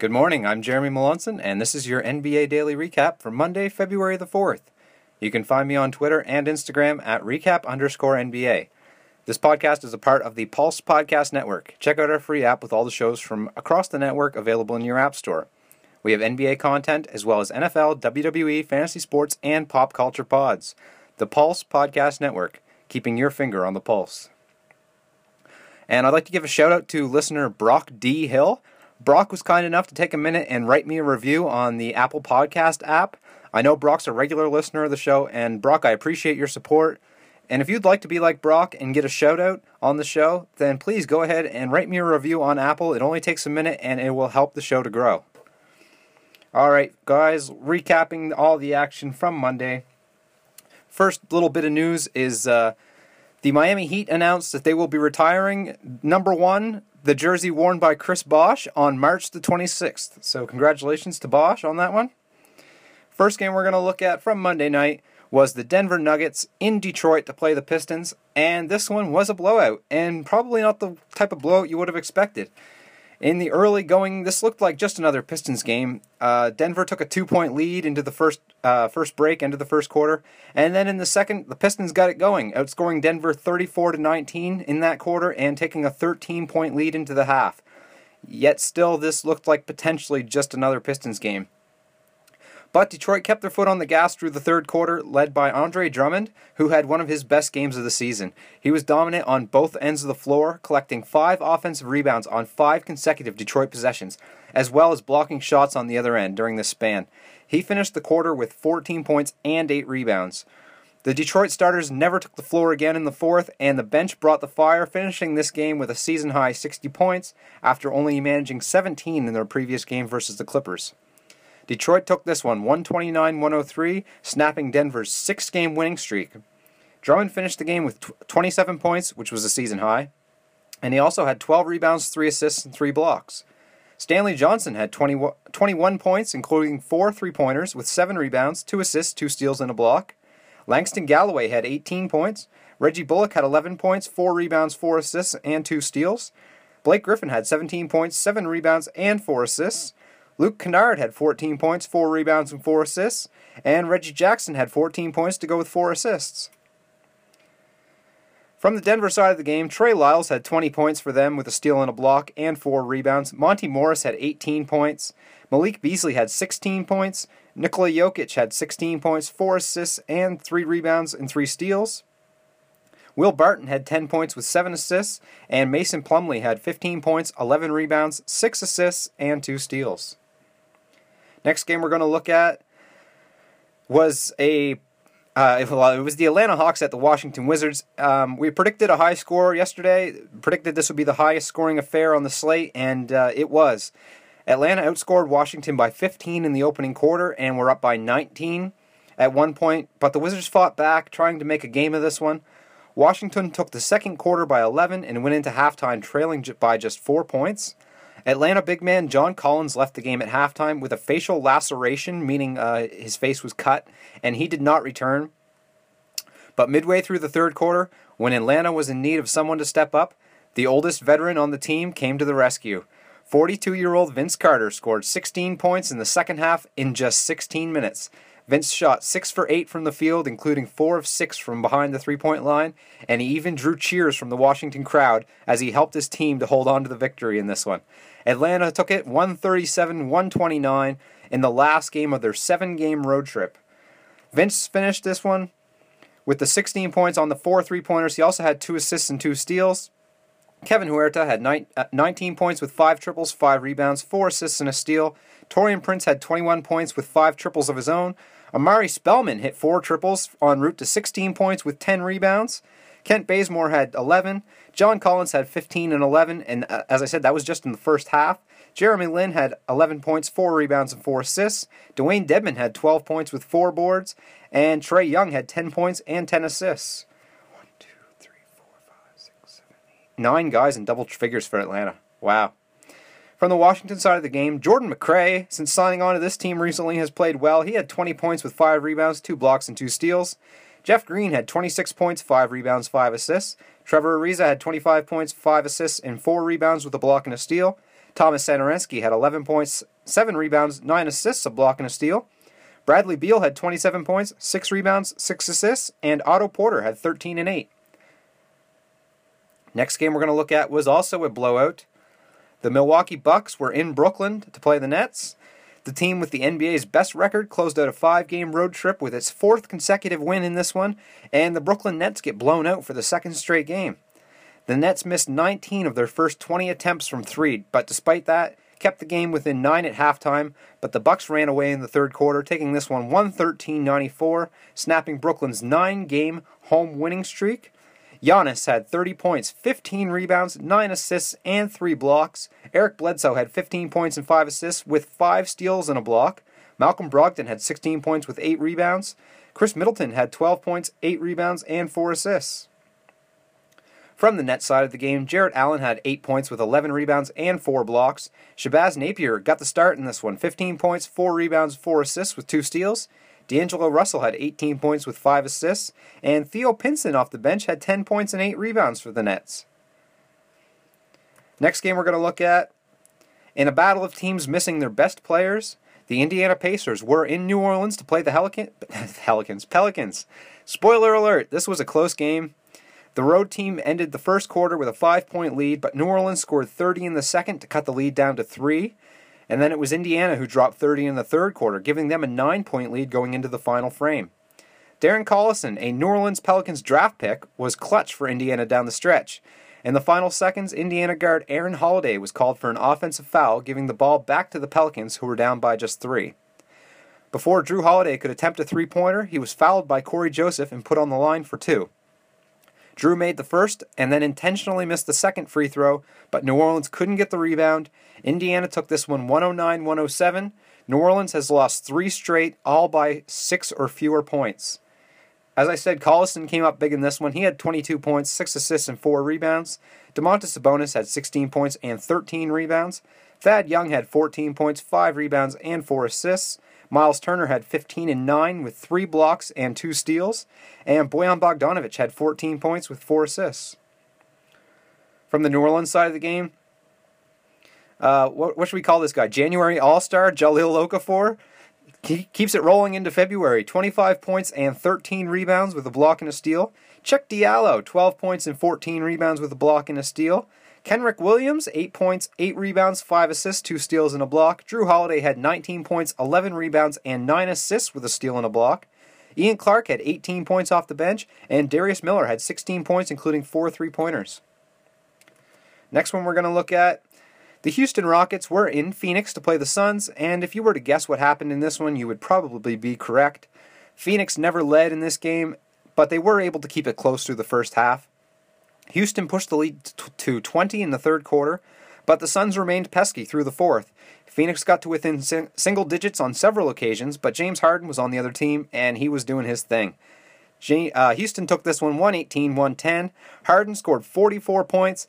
Good morning, I'm Jeremy Malonson, and this is your NBA Daily Recap for Monday, February the 4th. You can find me on Twitter and Instagram at recap underscore NBA. This podcast is a part of the Pulse Podcast Network. Check out our free app with all the shows from across the network available in your app store. We have NBA content as well as NFL, WWE, fantasy sports, and pop culture pods. The Pulse Podcast Network, keeping your finger on the pulse. And I'd like to give a shout out to listener Brock D. Hill. Brock was kind enough to take a minute and write me a review on the Apple Podcast app. I know Brock's a regular listener of the show, and Brock, I appreciate your support. And if you'd like to be like Brock and get a shout out on the show, then please go ahead and write me a review on Apple. It only takes a minute and it will help the show to grow. All right, guys, recapping all the action from Monday. First little bit of news is uh, the Miami Heat announced that they will be retiring number one the jersey worn by Chris Bosh on March the 26th. So, congratulations to Bosh on that one. First game we're going to look at from Monday night was the Denver Nuggets in Detroit to play the Pistons, and this one was a blowout, and probably not the type of blowout you would have expected. In the early going, this looked like just another Pistons game. Uh, Denver took a two-point lead into the first uh, first break, into the first quarter, and then in the second, the Pistons got it going, outscoring Denver 34 to 19 in that quarter, and taking a 13-point lead into the half. Yet still, this looked like potentially just another Pistons game. But Detroit kept their foot on the gas through the third quarter, led by Andre Drummond, who had one of his best games of the season. He was dominant on both ends of the floor, collecting five offensive rebounds on five consecutive Detroit possessions, as well as blocking shots on the other end during this span. He finished the quarter with 14 points and 8 rebounds. The Detroit starters never took the floor again in the fourth, and the bench brought the fire, finishing this game with a season high 60 points after only managing 17 in their previous game versus the Clippers. Detroit took this one 129 103, snapping Denver's six game winning streak. Drummond finished the game with 27 points, which was a season high, and he also had 12 rebounds, 3 assists, and 3 blocks. Stanley Johnson had 20, 21 points, including 4 three pointers, with 7 rebounds, 2 assists, 2 steals, and a block. Langston Galloway had 18 points. Reggie Bullock had 11 points, 4 rebounds, 4 assists, and 2 steals. Blake Griffin had 17 points, 7 rebounds, and 4 assists. Luke Kennard had 14 points, 4 rebounds, and 4 assists, and Reggie Jackson had 14 points to go with 4 assists. From the Denver side of the game, Trey Lyles had 20 points for them with a steal and a block and 4 rebounds. Monte Morris had 18 points. Malik Beasley had 16 points. Nikola Jokic had 16 points, 4 assists, and 3 rebounds and 3 steals. Will Barton had 10 points with 7 assists, and Mason Plumlee had 15 points, 11 rebounds, 6 assists, and 2 steals. Next game we're going to look at was a uh, it was the Atlanta Hawks at the Washington Wizards. Um, we predicted a high score yesterday. Predicted this would be the highest scoring affair on the slate, and uh, it was. Atlanta outscored Washington by 15 in the opening quarter, and were up by 19 at one point. But the Wizards fought back, trying to make a game of this one. Washington took the second quarter by 11 and went into halftime trailing by just four points. Atlanta big man John Collins left the game at halftime with a facial laceration, meaning uh, his face was cut, and he did not return. But midway through the third quarter, when Atlanta was in need of someone to step up, the oldest veteran on the team came to the rescue. 42 year old Vince Carter scored 16 points in the second half in just 16 minutes. Vince shot 6 for 8 from the field, including 4 of 6 from behind the three point line, and he even drew cheers from the Washington crowd as he helped his team to hold on to the victory in this one. Atlanta took it 137 129 in the last game of their seven game road trip. Vince finished this one with the 16 points on the four three pointers. He also had two assists and two steals. Kevin Huerter had uh, 19 points with five triples, five rebounds, four assists, and a steal. Taurean Prince had 21 points with five triples of his own. Omari Spellman hit four triples en route to 16 points with 10 rebounds. Kent Bazemore had 11. John Collins had 15 and 11, and uh, as I said, that was just in the first half. Jeremy Lin had 11 points, 4 rebounds, and 4 assists. Dewayne Dedmon had 12 points with 4 boards, and Trae Young had 10 points and 10 assists. 1, 2, 3, 4, 5, 6, 7, 8. Nine guys in double figures for Atlanta. Wow. From the Washington side of the game, Jordan McRae, since signing on to this team recently, has played well. He had 20 points with 5 rebounds, 2 blocks, and 2 steals. Jeff Green had 26 points, 5 rebounds, 5 assists. Trevor Ariza had 25 points, 5 assists, and 4 rebounds with a block and a steal. Thomas Satoransky had 11 points, 7 rebounds, 9 assists, a block, and a steal. Bradley Beal had 27 points, 6 rebounds, 6 assists, and Otto Porter had 13 and 8. Next game we're going to look at was also a blowout. The Milwaukee Bucks were in Brooklyn to play the Nets. The team with the NBA's best record closed out a five game road trip with its fourth consecutive win in this one, and the Brooklyn Nets get blown out for the second straight game. The Nets missed 19 of their first 20 attempts from three, but despite that, kept the game within 9 at halftime, but the Bucks ran away in the third quarter, taking this one 113-94, snapping Brooklyn's 9-game home winning streak. Giannis had 30 points, 15 rebounds, 9 assists, and 3 blocks. Eric Bledsoe had 15 points and 5 assists with 5 steals and a block. Malcolm Brogdon had 16 points with 8 rebounds. Khris Middleton had 12 points, 8 rebounds, and 4 assists. From the net side of the game, Jarrett Allen had 8 points with 11 rebounds and 4 blocks. Shabazz Napier got the start in this one 15 points, 4 rebounds, 4 assists with 2 steals. D'Angelo Russell had 18 points with 5 assists, and Theo Pinson off the bench had 10 points and 8 rebounds for the Nets. Next game we're going to look at in a battle of teams missing their best players, the Indiana Pacers were in New Orleans to play the Helican- Pelicans. Pelicans. Spoiler alert, this was a close game. The road team ended the first quarter with a five point lead, but New Orleans scored 30 in the second to cut the lead down to three. And then it was Indiana who dropped 30 in the third quarter, giving them a nine point lead going into the final frame. Darren Collison, a New Orleans Pelicans draft pick, was clutch for Indiana down the stretch. In the final seconds, Indiana guard Aaron Holiday was called for an offensive foul, giving the ball back to the Pelicans, who were down by just three. Before Jrue Holiday could attempt a three pointer, he was fouled by Cory Joseph and put on the line for two. Jrue made the first and then intentionally missed the second free throw, but New Orleans couldn't get the rebound. Indiana took this one 109 107. New Orleans has lost three straight, all by six or fewer points. As I said, Collison came up big in this one. He had 22 points, 6 assists, and 4 rebounds. Domantas Sabonis had 16 points and 13 rebounds. Thad Young had 14 points, 5 rebounds, and 4 assists. Miles Turner had 15 and 9 with 3 blocks and 2 steals, and Bojan Bogdanovic had 14 points with 4 assists. From the New Orleans side of the game, uh, what, what, should we call this guy? January All Star Jahlil Okafor he keeps it rolling into February. 25 points and 13 rebounds with a block and a steal. Cheick Diallo, 12 points and 14 rebounds with a block and a steal. Kenrich Williams, 8 points, 8 rebounds, 5 assists, 2 steals, and a block. Jrue Holiday had 19 points, 11 rebounds, and 9 assists with a steal and a block. Ian Clark had 18 points off the bench, and Darius Miller had 16 points, including 4 three pointers. Next one we're going to look at the Houston Rockets were in Phoenix to play the Suns, and if you were to guess what happened in this one, you would probably be correct. Phoenix never led in this game, but they were able to keep it close through the first half. Houston pushed the lead to 20 in the third quarter, but the Suns remained pesky through the fourth. Phoenix got to within single digits on several occasions, but James Harden was on the other team and he was doing his thing. Uh, Houston took this one 118 110. Harden scored 44 points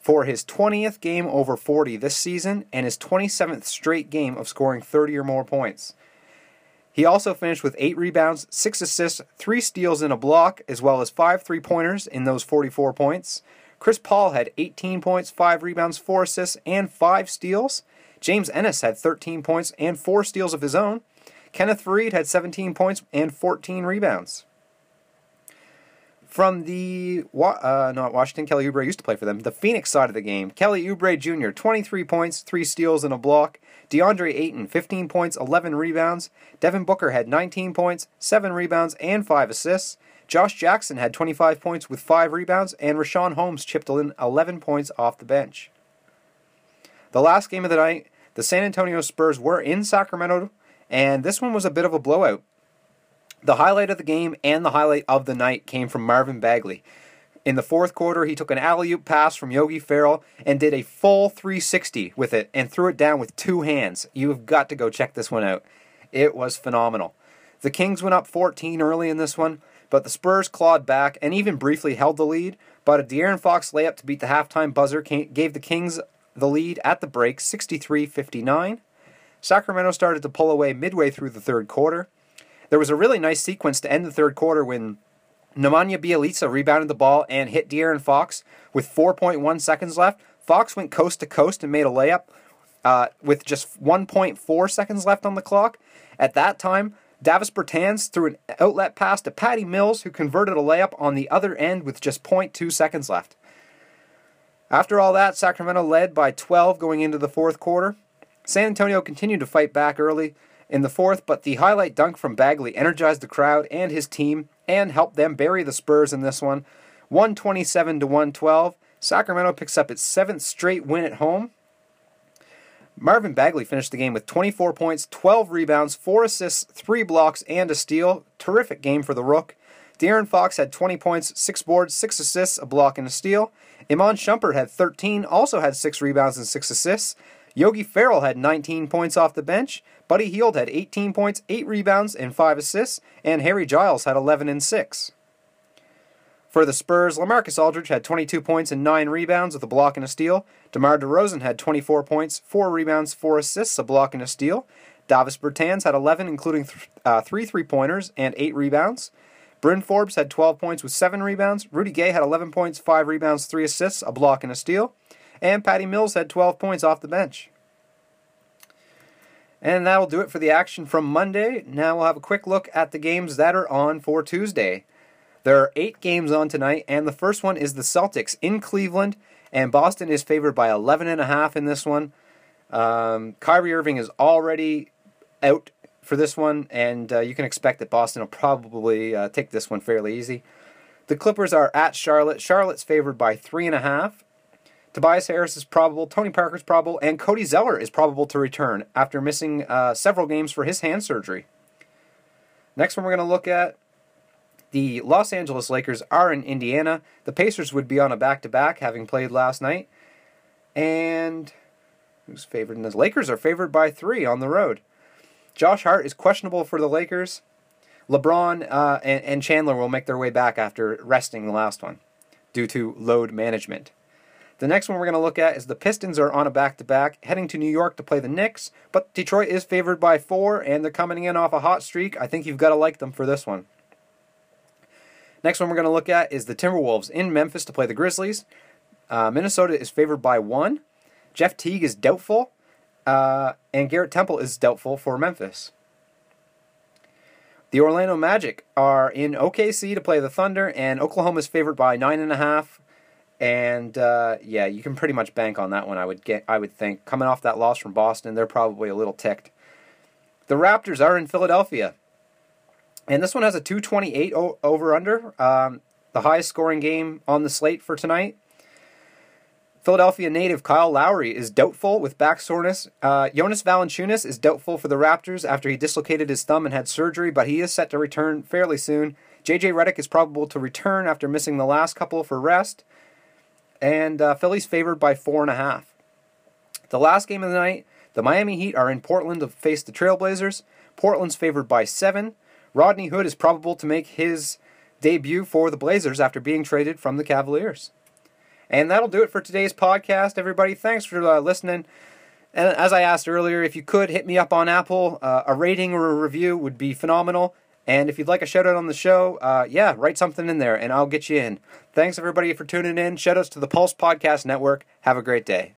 for his 20th game over 40 this season and his 27th straight game of scoring 30 or more points. He also finished with 8 rebounds, 6 assists, 3 steals, and a block, as well as 5 three pointers in those 44 points. Chris Paul had 18 points, 5 rebounds, 4 assists, and 5 steals. James Ennis had 13 points and 4 steals of his own. Kenneth Faried had 17 points and 14 rebounds. From the uh, not Washington, Kelly Oubre used to play for them. The Phoenix side of the game, Kelly Oubre Jr. 23 points, three steals and a block. DeAndre Ayton 15 points, 11 rebounds. Devin Booker had 19 points, 7 rebounds, and 5 assists. Josh Jackson had 25 points with 5 rebounds, and Richaun Holmes chipped in 11 points off the bench. The last game of the night, the San Antonio Spurs were in Sacramento, and this one was a bit of a blowout. The highlight of the game and the highlight of the night came from Marvin Bagley. In the fourth quarter, he took an alley oop pass from Yogi Ferrell and did a full 360 with it and threw it down with two hands. You have got to go check this one out. It was phenomenal. The Kings went up 14 early in this one, but the Spurs clawed back and even briefly held the lead. But a De'Aaron Fox layup to beat the halftime buzzer gave the Kings the lead at the break 63 59. Sacramento started to pull away midway through the third quarter. There was a really nice sequence to end the third quarter when Nemanja Bjelica rebounded the ball and hit De'Aaron Fox with 4.1 seconds left. Fox went coast to coast and made a layup uh, with just 1.4 seconds left on the clock. At that time, Davis Bertans threw an outlet pass to Patty Mills, who converted a layup on the other end with just 0.2 seconds left. After all that, Sacramento led by 12 going into the fourth quarter. San Antonio continued to fight back early in the fourth, but the highlight dunk from Bagley energized the crowd and his team and helped them bury the Spurs in this one. 127 to 112. Sacramento picks up its seventh straight win at home Marvin Bagley finished the game with 24 points, 12 rebounds, 4 assists, 3 blocks, and a steal. Terrific game for the Rook. De'Aaron Fox had 20 points, 6 boards, 6 assists, a block, and a steal. Iman Shumpert had 13, also had 6 rebounds and 6 assists. Yogi Ferrell had 19 points off the bench. Buddy Hield had 18 points, 8 rebounds, and 5 assists. And Harry Giles had 11 and 6. For the Spurs, LaMarcus Aldridge had 22 points and 9 rebounds with a block and a steal. DeMar DeRozan had 24 points, 4 rebounds, 4 assists, a block and a steal. Davis Bertans had 11, including th- uh, 3 three pointers and 8 rebounds. Bryn Forbes had 12 points with 7 rebounds. Rudy Gay had 11 points, 5 rebounds, 3 assists, a block and a steal. And Patty Mills had 12 points off the bench. And that'll do it for the action from Monday. Now we'll have a quick look at the games that are on for Tuesday. There are eight games on tonight, and the first one is the Celtics in Cleveland, and Boston is favored by 11 and a half in this one. Um, Kyrie Irving is already out for this one, and uh, you can expect that Boston will probably uh, take this one fairly easy. The Clippers are at Charlotte. Charlotte's favored by three and a half. Tobias Harris is probable, Tony Parker is probable, and Cody Zeller is probable to return after missing uh, several games for his hand surgery. Next one we're going to look at the Los Angeles Lakers are in Indiana. The Pacers would be on a back to back, having played last night. And who's favored in this? Lakers are favored by three on the road. Josh Hart is questionable for the Lakers. LeBron uh, and, and Chandler will make their way back after resting the last one due to load management. The next one we're going to look at is the Pistons are on a back to back, heading to New York to play the Knicks, but Detroit is favored by four, and they're coming in off a hot streak. I think you've got to like them for this one. Next one we're going to look at is the Timberwolves in Memphis to play the Grizzlies. Uh, Minnesota is favored by one. Jeff Teague is doubtful, uh, and Garrett Temple is doubtful for Memphis. The Orlando Magic are in OKC to play the Thunder, and Oklahoma is favored by nine and a half. And uh, yeah, you can pretty much bank on that one. I would get. I would think coming off that loss from Boston, they're probably a little ticked. The Raptors are in Philadelphia. And this one has a 228 o- over under, um, the highest scoring game on the slate for tonight. Philadelphia native Kyle Lowry is doubtful with back soreness. Uh, Jonas Valanciunas is doubtful for the Raptors after he dislocated his thumb and had surgery, but he is set to return fairly soon. JJ Redick is probable to return after missing the last couple for rest. And uh, Philly's favored by four and a half. The last game of the night, the Miami Heat are in Portland to face the Trailblazers. Portland's favored by seven. Rodney Hood is probable to make his debut for the Blazers after being traded from the Cavaliers. And that'll do it for today's podcast, everybody. Thanks for uh, listening. And as I asked earlier, if you could hit me up on Apple, uh, a rating or a review would be phenomenal. And if you'd like a shout out on the show, uh, yeah, write something in there and I'll get you in. Thanks everybody for tuning in. Shout outs to the Pulse Podcast Network. Have a great day.